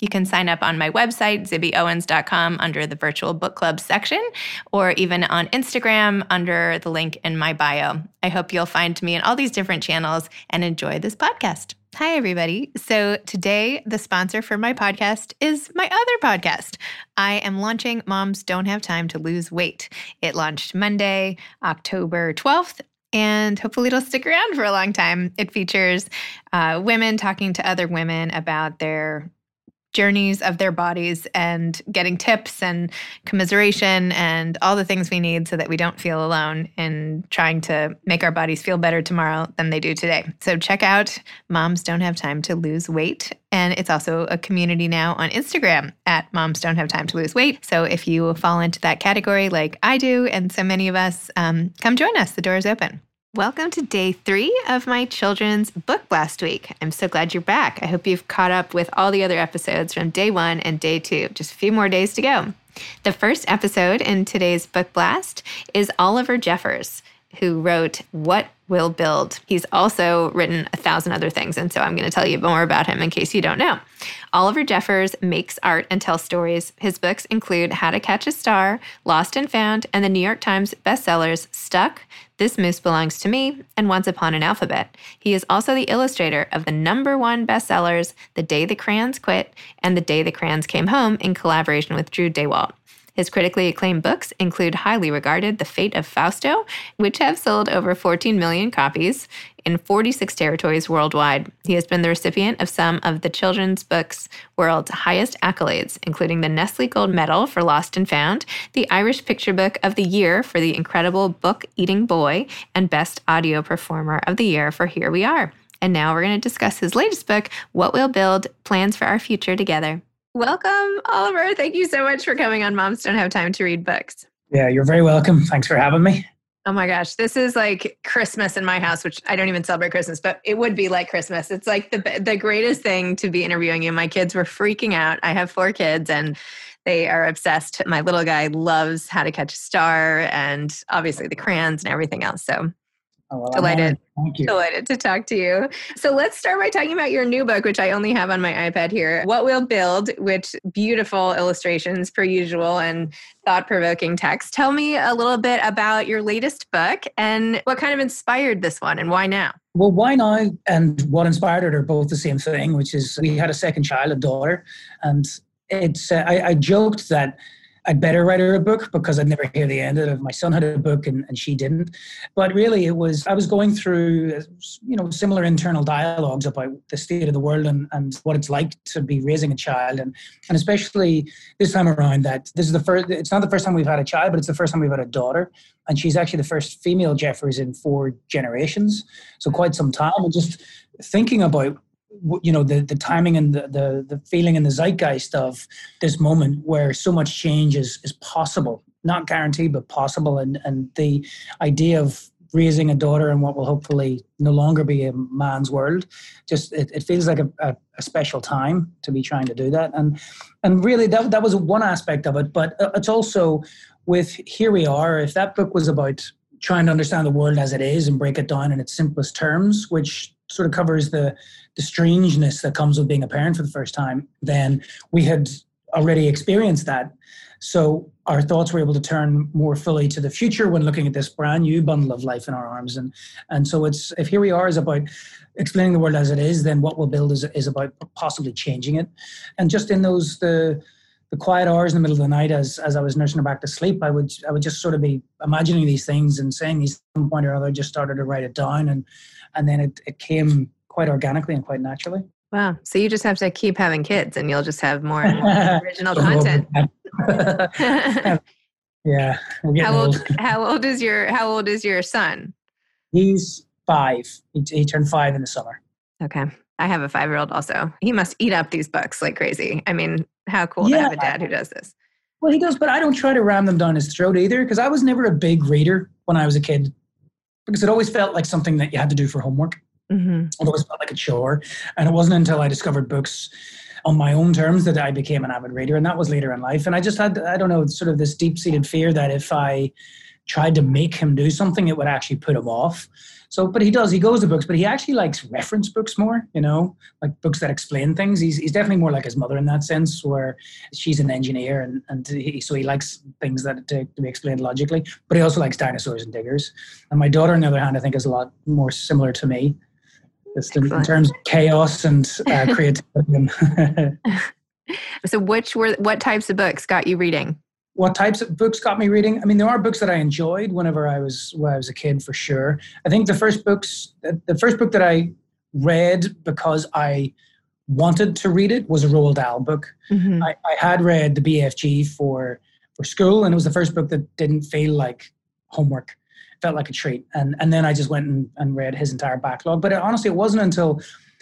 You can sign up on my website, zibbyowens.com, under the virtual book club section, or even on Instagram under the link in my bio. I hope you'll find me in all these different channels and enjoy this podcast. Hi, everybody. So, today, the sponsor for my podcast is my other podcast. I am launching Moms Don't Have Time to Lose Weight. It launched Monday, October 12th, and hopefully it'll stick around for a long time. It features uh, women talking to other women about their journeys of their bodies and getting tips and commiseration and all the things we need so that we don't feel alone in trying to make our bodies feel better tomorrow than they do today. So check out Moms Don't Have Time to Lose Weight. And it's also a community now on Instagram at Moms Don't Have Time to Lose Weight. So if you fall into that category like I do and so many of us, um, come join us. The door is open. Welcome to day three of my children's book blast week. I'm so glad you're back. I hope you've caught up with all the other episodes from day one and day two. Just a few more days to go. The first episode in today's book blast is Oliver Jeffers, who wrote What Will Build. He's also written a thousand other things, and so I'm going to tell you more about him in case you don't know. Oliver Jeffers makes art and tells stories. His books include How to Catch a Star, Lost and Found, and the New York Times bestsellers Stuck, This Moose Belongs to Me, and Once Upon an Alphabet. He is also the illustrator of the number one bestsellers The Day the Crayons Quit and The Day the Crayons Came Home in collaboration with Drew Daywalt. His critically acclaimed books include highly regarded The Fate of Fausto, which have sold over 14 million copies in 46 territories worldwide. He has been the recipient of some of the children's books world's highest accolades, including the Nestle Gold Medal for Lost and Found, the Irish Picture Book of the Year for The Incredible Book Eating Boy, and Best Audio Performer of the Year for Here We Are. And now we're going to discuss his latest book, What We'll Build Plans for Our Future Together. Welcome, Oliver. Thank you so much for coming on Moms Don't Have Time to Read Books. Yeah, you're very welcome. Thanks for having me. Oh my gosh, this is like Christmas in my house, which I don't even celebrate Christmas, but it would be like Christmas. It's like the the greatest thing to be interviewing you. My kids were freaking out. I have four kids and they are obsessed. My little guy loves How to Catch a Star and obviously the crayons and everything else. So Oh, well, delighted. Thank you. Delighted to talk to you. So let's start by talking about your new book, which I only have on my iPad here. What We'll Build, which beautiful illustrations per usual and thought-provoking text. Tell me a little bit about your latest book and what kind of inspired this one and why now? Well, why now and what inspired it are both the same thing, which is we had a second child, a daughter, and it's uh, I, I joked that I'd better write her a book because I'd never hear the end of it. My son had a book and, and she didn't. But really, it was, I was going through, you know, similar internal dialogues about the state of the world and, and what it's like to be raising a child. And, and especially this time around, that this is the first, it's not the first time we've had a child, but it's the first time we've had a daughter. And she's actually the first female Jeffers in four generations. So quite some time. And just thinking about you know the the timing and the, the the feeling and the zeitgeist of this moment where so much change is is possible. Not guaranteed but possible. And and the idea of raising a daughter in what will hopefully no longer be a man's world just it, it feels like a, a, a, special time to be trying to do that. And and really that, that was one aspect of it. But uh, it's also with here we are if that book was about trying to understand the world as it is and break it down in its simplest terms which sort of covers the the strangeness that comes with being a parent for the first time, then we had already experienced that. So our thoughts were able to turn more fully to the future when looking at this brand new bundle of life in our arms. And and so it's if here we are is about explaining the world as it is, then what we'll build is is about possibly changing it. And just in those the the quiet hours in the middle of the night as as I was nursing her back to sleep, I would I would just sort of be imagining these things and saying these at some point or other, just started to write it down and and then it, it came quite organically and quite naturally. Wow. So you just have to keep having kids and you'll just have more original content. yeah. How old, old, how old is your how old is your son? He's five. He, he turned five in the summer. Okay. I have a five year old also. He must eat up these books like crazy. I mean, how cool yeah. to have a dad who does this. Well, he does, but I don't try to ram them down his throat either because I was never a big reader when I was a kid because it always felt like something that you had to do for homework. Mm-hmm. It always felt like a chore. And it wasn't until I discovered books on my own terms that I became an avid reader. And that was later in life. And I just had, I don't know, sort of this deep seated fear that if I tried to make him do something, it would actually put him off. So, but he does, he goes to books, but he actually likes reference books more, you know, like books that explain things. He's, he's definitely more like his mother in that sense, where she's an engineer and, and he, so he likes things that to, to be explained logically, but he also likes dinosaurs and diggers. And my daughter, on the other hand, I think is a lot more similar to me just in, in terms of chaos and uh, creativity. so, which were what types of books got you reading? What types of books got me reading? I mean, there are books that I enjoyed whenever I was when I was a kid, for sure. I think the first books, the first book that I read because I wanted to read it was a Roald Dahl book. Mm-hmm. I, I had read the BFG for for school, and it was the first book that didn't feel like homework felt like a treat. And and then I just went and, and read his entire backlog. But it, honestly, it wasn't until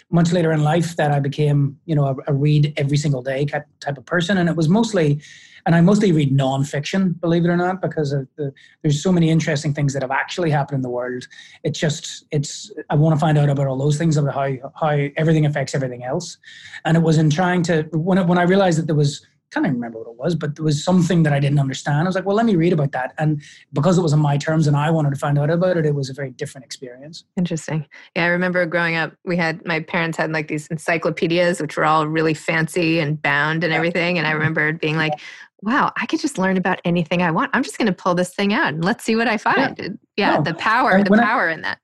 much later in life that I became, you know, a, a read every single day type, type of person. And it was mostly, and I mostly read nonfiction, believe it or not, because the, there's so many interesting things that have actually happened in the world. It's just, it's, I want to find out about all those things about how, how everything affects everything else. And it was in trying to, when, when I realized that there was, I can't even remember what it was, but there was something that I didn't understand. I was like, well, let me read about that. And because it was on my terms and I wanted to find out about it, it was a very different experience. Interesting. Yeah, I remember growing up, we had my parents had like these encyclopedias, which were all really fancy and bound and everything. And I remember being like, wow, I could just learn about anything I want. I'm just going to pull this thing out and let's see what I find. Yeah, yeah no. the power, the power I, in that.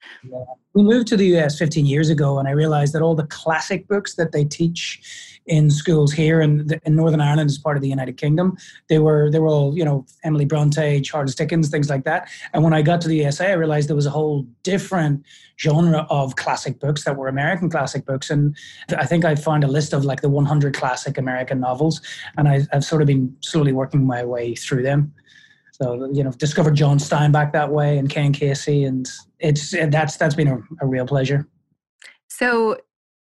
We moved to the US 15 years ago, and I realized that all the classic books that they teach in schools here in, the, in Northern Ireland as part of the United Kingdom. They were they were all you know Emily Bronte, Charles Dickens, things like that. And when I got to the USA, I realized there was a whole different genre of classic books that were American classic books. And I think I found a list of like the 100 classic American novels, and I, I've sort of been slowly working my way through them. So you know, discovered John Steinbeck that way and Ken Kesey, and it's that's that's been a, a real pleasure. So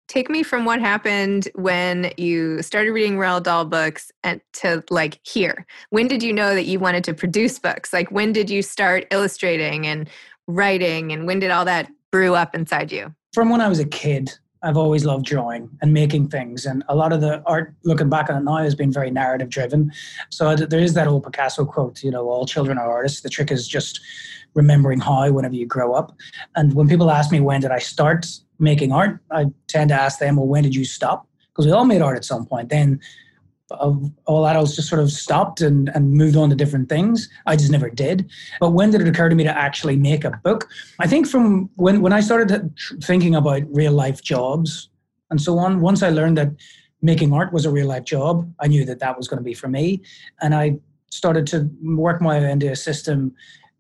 take me from what happened when you started reading Roald Dahl books and to like here. When did you know that you wanted to produce books? Like when did you start illustrating and writing and when did all that brew up inside you? From when I was a kid, I've always loved drawing and making things. And a lot of the art, looking back on it now, has been very narrative driven. So there is that old Picasso quote, you know, all children are artists. The trick is just remembering how whenever you grow up. And when people ask me when did I start making art, I tend to ask them, well, when did you stop? Because we all made art at some point. Then all adults just sort of stopped and, and moved on to different things. I just never did. But when did it occur to me to actually make a book? I think from when, when I started thinking about real life jobs and so on, once I learned that making art was a real life job, I knew that that was going to be for me. And I started to work my way into a system.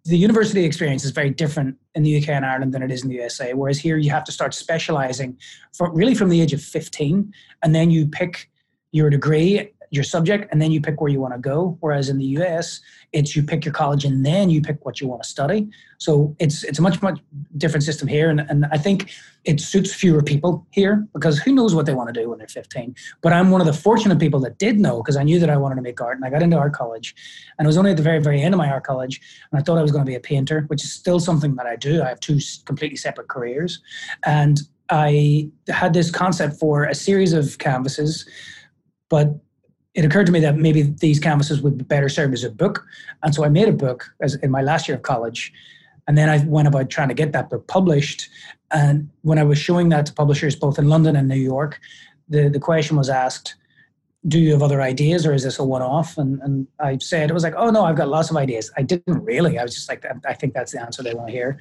The university experience is very different in the UK and Ireland than it is in the USA. Whereas here you have to start specializing from really from the age of 15, and then you pick your degree your subject and then you pick where you want to go. Whereas in the us it's you pick your college and then you pick what you want to study. So it's it's a much much different system here and, and i think it suits fewer people here because who knows what they want to do when they're 15 but i'm one of the fortunate people that did know because i knew that i wanted to make art and i got into art college. And it was only at the very very end of my art college and i thought i was going to be a painter which is still something that i do. I have two completely separate careers. And i had this concept for a series of canvases but it occurred to me that maybe these canvases would be better served as a book. And so I made a book as in my last year of college. And then I went about trying to get that book published. And when I was showing that to publishers both in London and New York, the, the question was asked, do you have other ideas or is this a one-off? And, and I said, it was like, oh no, I've got lots of ideas. I didn't really. I was just like, I think that's the answer they want to hear.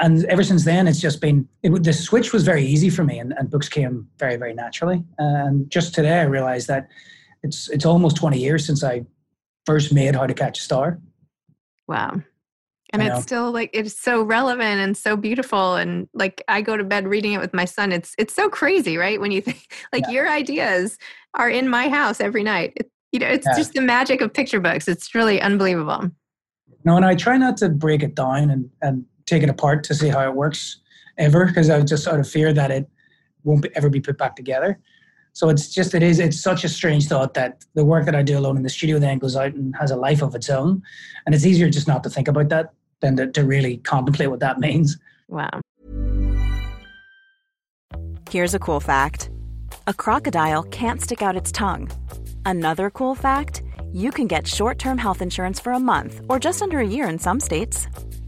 And ever since then, it's just been, it, the switch was very easy for me and, and books came very, very naturally. And just today I realized that it's it's almost 20 years since I first made How to Catch a Star. Wow. And it's still like it's so relevant and so beautiful and like I go to bed reading it with my son. It's it's so crazy, right? When you think like yeah. your ideas are in my house every night. It, you know, it's yeah. just the magic of picture books. It's really unbelievable. No, and I try not to break it down and, and take it apart to see how it works ever because I just out of fear that it won't be, ever be put back together. So it's just it is it's such a strange thought that the work that I do alone in the studio then goes out and has a life of its own, and it's easier just not to think about that than to, to really contemplate what that means. Wow. Here's a cool fact: a crocodile can't stick out its tongue. Another cool fact: you can get short-term health insurance for a month or just under a year in some states.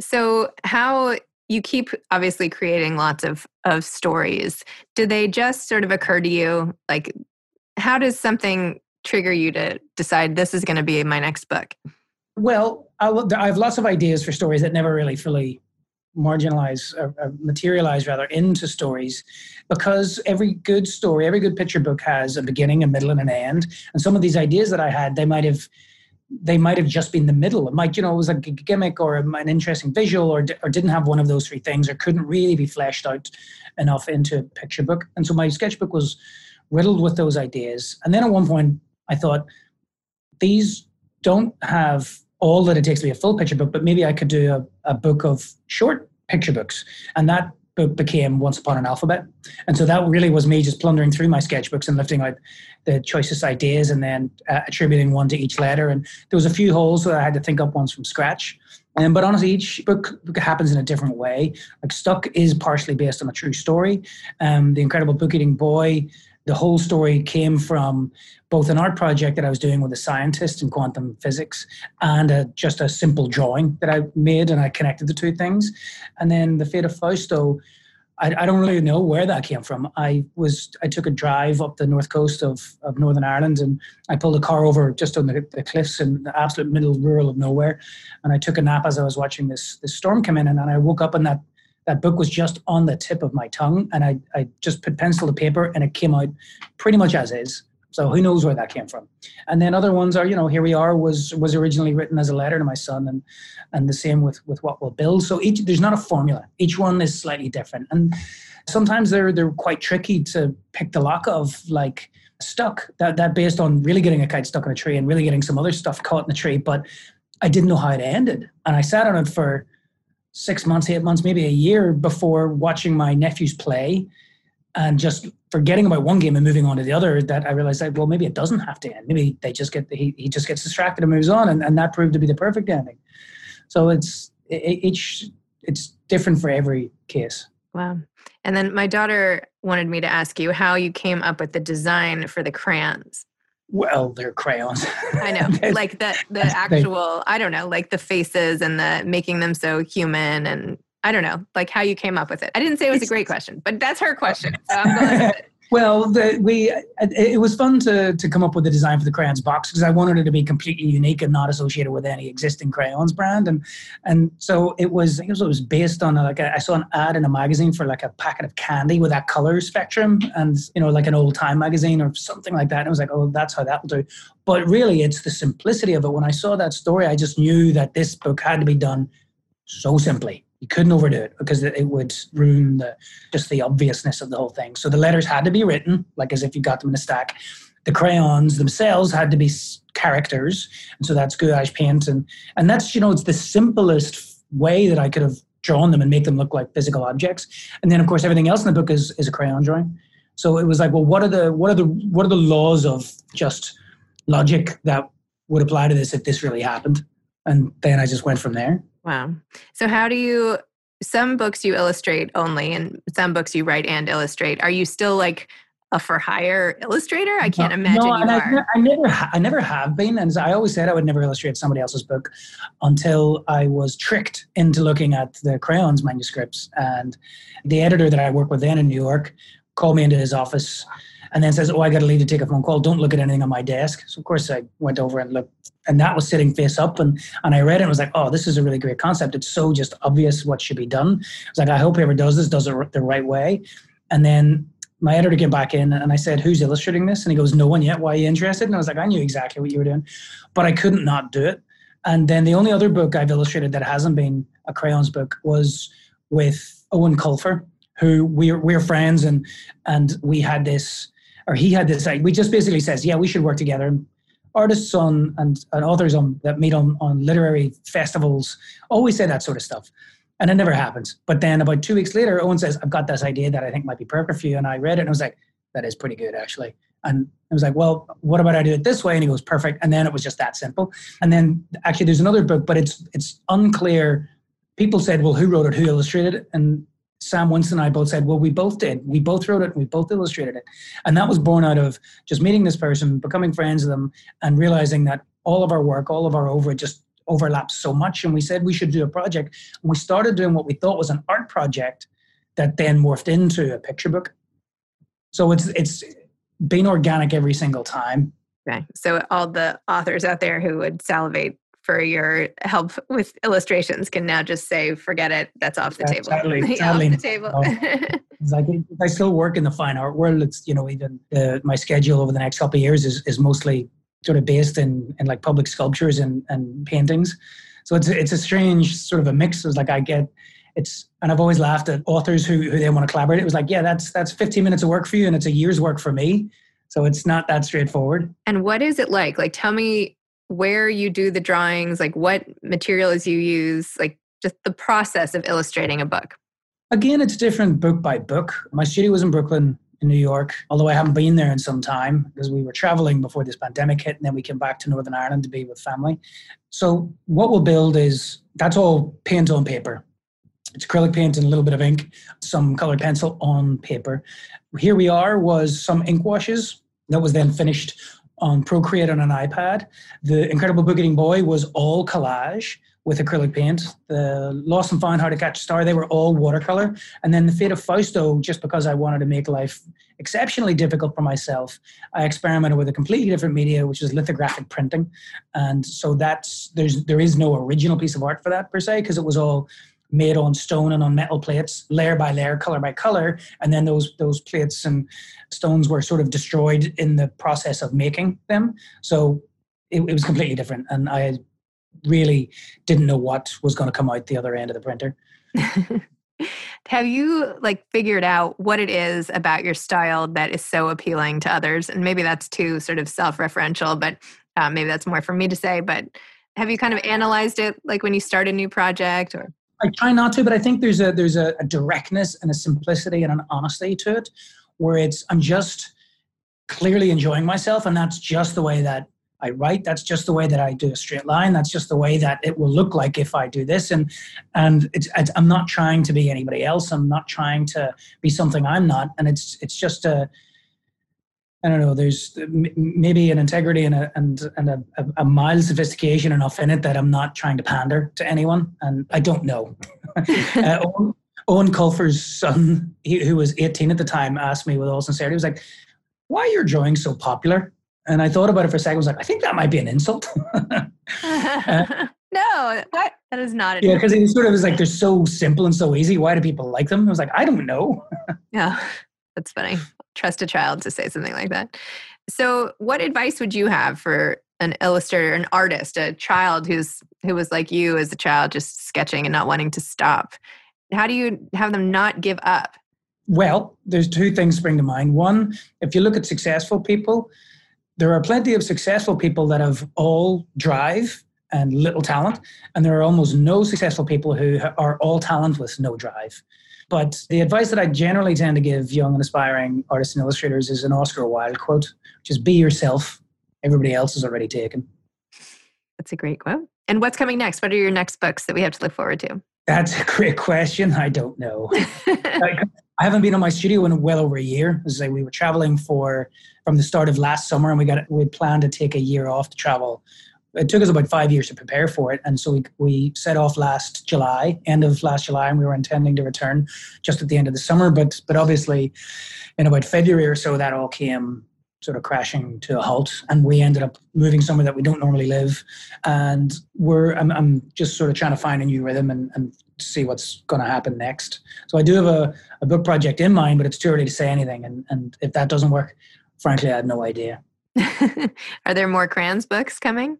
So, how you keep obviously creating lots of of stories. Do they just sort of occur to you? Like, how does something trigger you to decide this is going to be my next book? Well, I, I have lots of ideas for stories that never really fully marginalize or, or, materialize rather into stories because every good story every good picture book has a beginning a middle and an end and some of these ideas that i had they might have they might have just been the middle. It might, you know, it was a gimmick or an interesting visual or, or didn't have one of those three things or couldn't really be fleshed out enough into a picture book. And so my sketchbook was riddled with those ideas. And then at one point, I thought these don't have all that it takes to be a full picture book, but maybe I could do a, a book of short picture books. And that became Once Upon an Alphabet. And so that really was me just plundering through my sketchbooks and lifting out the choicest ideas and then uh, attributing one to each letter. And there was a few holes that I had to think up ones from scratch. Um, but honestly, each book happens in a different way. Like Stuck is partially based on a true story. Um, the Incredible Book Eating Boy the whole story came from both an art project that I was doing with a scientist in quantum physics and a, just a simple drawing that I made, and I connected the two things. And then the fate of Fausto, I, I, don't really know where that came from. I was I took a drive up the north coast of, of Northern Ireland, and I pulled a car over just on the, the cliffs in the absolute middle rural of nowhere, and I took a nap as I was watching this this storm come in, and, and I woke up in that that book was just on the tip of my tongue and I, I just put pencil to paper and it came out pretty much as is. So who knows where that came from? And then other ones are you know here we are was was originally written as a letter to my son and and the same with with what we'll build. So each there's not a formula. Each one is slightly different. And sometimes they're they're quite tricky to pick the lock of like stuck that that based on really getting a kite stuck in a tree and really getting some other stuff caught in the tree. But i didn't know how it ended. And i sat on it for six months, eight months, maybe a year before watching my nephews play and just forgetting about one game and moving on to the other that I realized that, well, maybe it doesn't have to end. Maybe they just get, he, he just gets distracted and moves on. And, and that proved to be the perfect ending. So it's, each, it's different for every case. Wow. And then my daughter wanted me to ask you how you came up with the design for the crayons. Well, they're crayons. I know, like the the actual. I don't know, like the faces and the making them so human, and I don't know, like how you came up with it. I didn't say it was a great question, but that's her question. So Well, the, we it was fun to to come up with the design for the crayons box because I wanted it to be completely unique and not associated with any existing crayons brand, and and so it was. I guess it was based on a, like a, I saw an ad in a magazine for like a packet of candy with that color spectrum, and you know like an old time magazine or something like that. And I was like, oh, that's how that will do. But really, it's the simplicity of it. When I saw that story, I just knew that this book had to be done so simply you couldn't overdo it because it would ruin the just the obviousness of the whole thing. So the letters had to be written like as if you got them in a stack. The crayons themselves had to be characters, and so that's gouache paint, and and that's you know it's the simplest way that I could have drawn them and make them look like physical objects. And then of course everything else in the book is is a crayon drawing. So it was like, well, what are the what are the what are the laws of just logic that would apply to this if this really happened? And then I just went from there. Wow. So, how do you, some books you illustrate only, and some books you write and illustrate. Are you still like a for hire illustrator? I can't imagine no, are. I, I never, I never have been, and I always said I would never illustrate somebody else's book until I was tricked into looking at the crayons manuscripts. And the editor that I worked with then in New York called me into his office and then says, "Oh, I got to leave to take a phone call. Don't look at anything on my desk." So of course I went over and looked, and that was sitting face up, and and I read it and was like, "Oh, this is a really great concept. It's so just obvious what should be done." It's like I hope whoever does this does it the right way. And then my editor came back in and I said, "Who's illustrating this?" And he goes, "No one yet. Why are you interested?" And I was like, "I knew exactly what you were doing, but I couldn't not do it." And then the only other book I've illustrated that hasn't been a crayons book was with Eoin Colfer, who we're we're friends and and we had this or he had this idea, we just basically says yeah we should work together artists on and, and authors on that meet on, on literary festivals always say that sort of stuff and it never happens but then about two weeks later Eoin says i've got this idea that i think might be perfect for you and i read it and i was like that is pretty good actually and I was like, well, what about I do it this way? And he goes, perfect. And then it was just that simple. And then actually there's another book, but it's it's unclear. People said, well, who wrote it? Who illustrated it? And Sam Winston and I both said, well, we both did. We both wrote it. We both illustrated it. And that was born out of just meeting this person, becoming friends with them, and realizing that all of our work, all of our over just overlaps so much. And we said we should do a project. And we started doing what we thought was an art project that then morphed into a picture book. So it's it's been organic every single time. Okay. So all the authors out there who would salivate for your help with illustrations can now just say, forget it, that's off the yeah, table. Totally, off the table. it's like I still work in the fine art world. It's you know even uh, my schedule over the next couple of years is is mostly sort of based in in like public sculptures and and paintings. So it's it's a strange sort of a mix. It's like I get it's and I've always laughed at authors who who they want to collaborate. It was like yeah, that's that's 15 minutes of work for you, and it's a year's work for me. So it's not that straightforward. And what is it like? Like, tell me where you do the drawings, like what materials you use, like just the process of illustrating a book. Again, it's different book by book. My studio was in Brooklyn, in New York, although I haven't been there in some time because we were traveling before this pandemic hit, and then we came back to Northern Ireland to be with family. So, what we'll build is that's all paint on paper. It's acrylic paint and a little bit of ink, some colored pencil on paper. Here we are was some ink washes that was then finished on Procreate on an iPad. The Incredible Book Eating Boy was all collage with acrylic paint. The Lost and Found How to Catch a Star, they were all watercolor. And then the Fate of Fausto, just because I wanted to make life exceptionally difficult for myself, I experimented with a completely different media, which is lithographic printing. And so that's there's there is no original piece of art for that per se, because it was all made on stone and on metal plates, layer by layer, color by color, and then those those plates and stones were sort of destroyed in the process of making them. So it, it was completely different, and I really didn't know what was going to come out the other end of the printer. Have you like figured out what it is about your style that is so appealing to others? And maybe that's too sort of self-referential, but uh, maybe that's more for me to say. But have you kind of analyzed it, like when you start a new project, or? I try not to, but I think there's a there's a, a directness and a simplicity and an honesty to it, where it's I'm just clearly enjoying myself, and that's just the way that I write. That's just the way that I do a straight line. That's just the way that it will look like if I do this. And and it's, it's, I'm not trying to be anybody else. I'm not trying to be something I'm not. And it's it's just a I don't know. There's maybe an integrity and a and and a, a, mild sophistication enough in it that I'm not trying to pander to anyone, and I don't know. uh, Owen, Eoin Colfer's son, he, who was 18 at the time, asked me with all sincerity, he was like, "Why are your drawings so popular?" And I thought about it for a second. I was like, "I think that might be an insult." uh, no, what? That is not. A Yeah, because he sort of was like, "They're so simple and so easy. Why do people like them?" I was like, "I don't know." yeah, that's funny trust a child to say something like that. So, what advice would you have for an illustrator, an artist, a child who's who was like you as a child, just sketching and not wanting to stop? How do you have them not give up? Well, there's two things spring to mind. One, if you look at successful people, there are plenty of successful people that have all drive and little talent, and there are almost no successful people who are all talent with no drive. But the advice that I generally tend to give young and aspiring artists and illustrators is an Oscar Wilde quote, which is be yourself. Everybody else is already taken. That's a great quote. And what's coming next? What are your next books that we have to look forward to? That's a great question. I don't know. I haven't been on my studio in well over a year. As I say, we were traveling for from the start of last summer, and we got we planned to take a year off to travel it took us about five years to prepare for it. And so we, we set off last July, end of last July, and we were intending to return just at the end of the summer. But, but obviously, in about February or so, that all came sort of crashing to a halt. And we ended up moving somewhere that we don't normally live. And we're, I'm, I'm just sort of trying to find a new rhythm and, and see what's going to happen next. So I do have a, a book project in mind, but it's too early to say anything. And, and if that doesn't work, frankly, I have no idea. Are there more crayons books coming?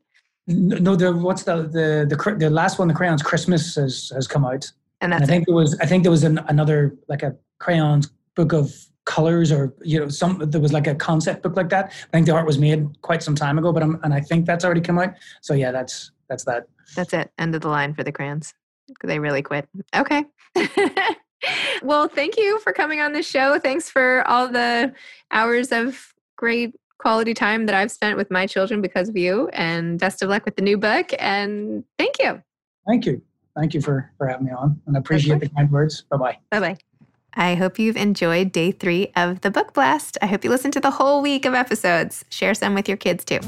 No, the what's the the the the last one, the crayons Christmas has has come out, and, and I think it. there was I think there was an, another like a crayons book of colors or you know some there was like a concept book like that. I think the art was made quite some time ago, but I'm, and I think that's already come out. So yeah, that's that's that. That's it. End of the line for the crayons. They really quit. Okay. well, thank you for coming on the show. Thanks for all the hours of great quality time that I've spent with my children because of you. And best of luck with the new book. And thank you. Thank you. Thank you for, for having me on. And I appreciate the kind words. Bye bye. Bye bye. I hope you've enjoyed day three of the book blast. I hope you listened to the whole week of episodes. Share some with your kids too.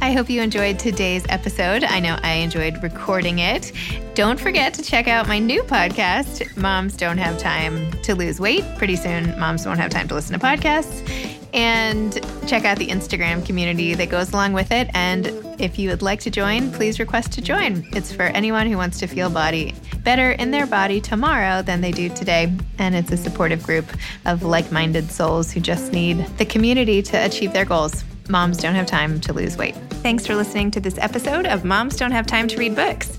I hope you enjoyed today's episode. I know I enjoyed recording it. Don't forget to check out my new podcast, Moms Don't Have Time to Lose Weight. Pretty soon, moms won't have time to listen to podcasts and check out the Instagram community that goes along with it. And if you would like to join, please request to join. It's for anyone who wants to feel body better in their body tomorrow than they do today. And it's a supportive group of like minded souls who just need the community to achieve their goals. Moms don't have time to lose weight. Thanks for listening to this episode of Moms Don't Have Time to Read Books.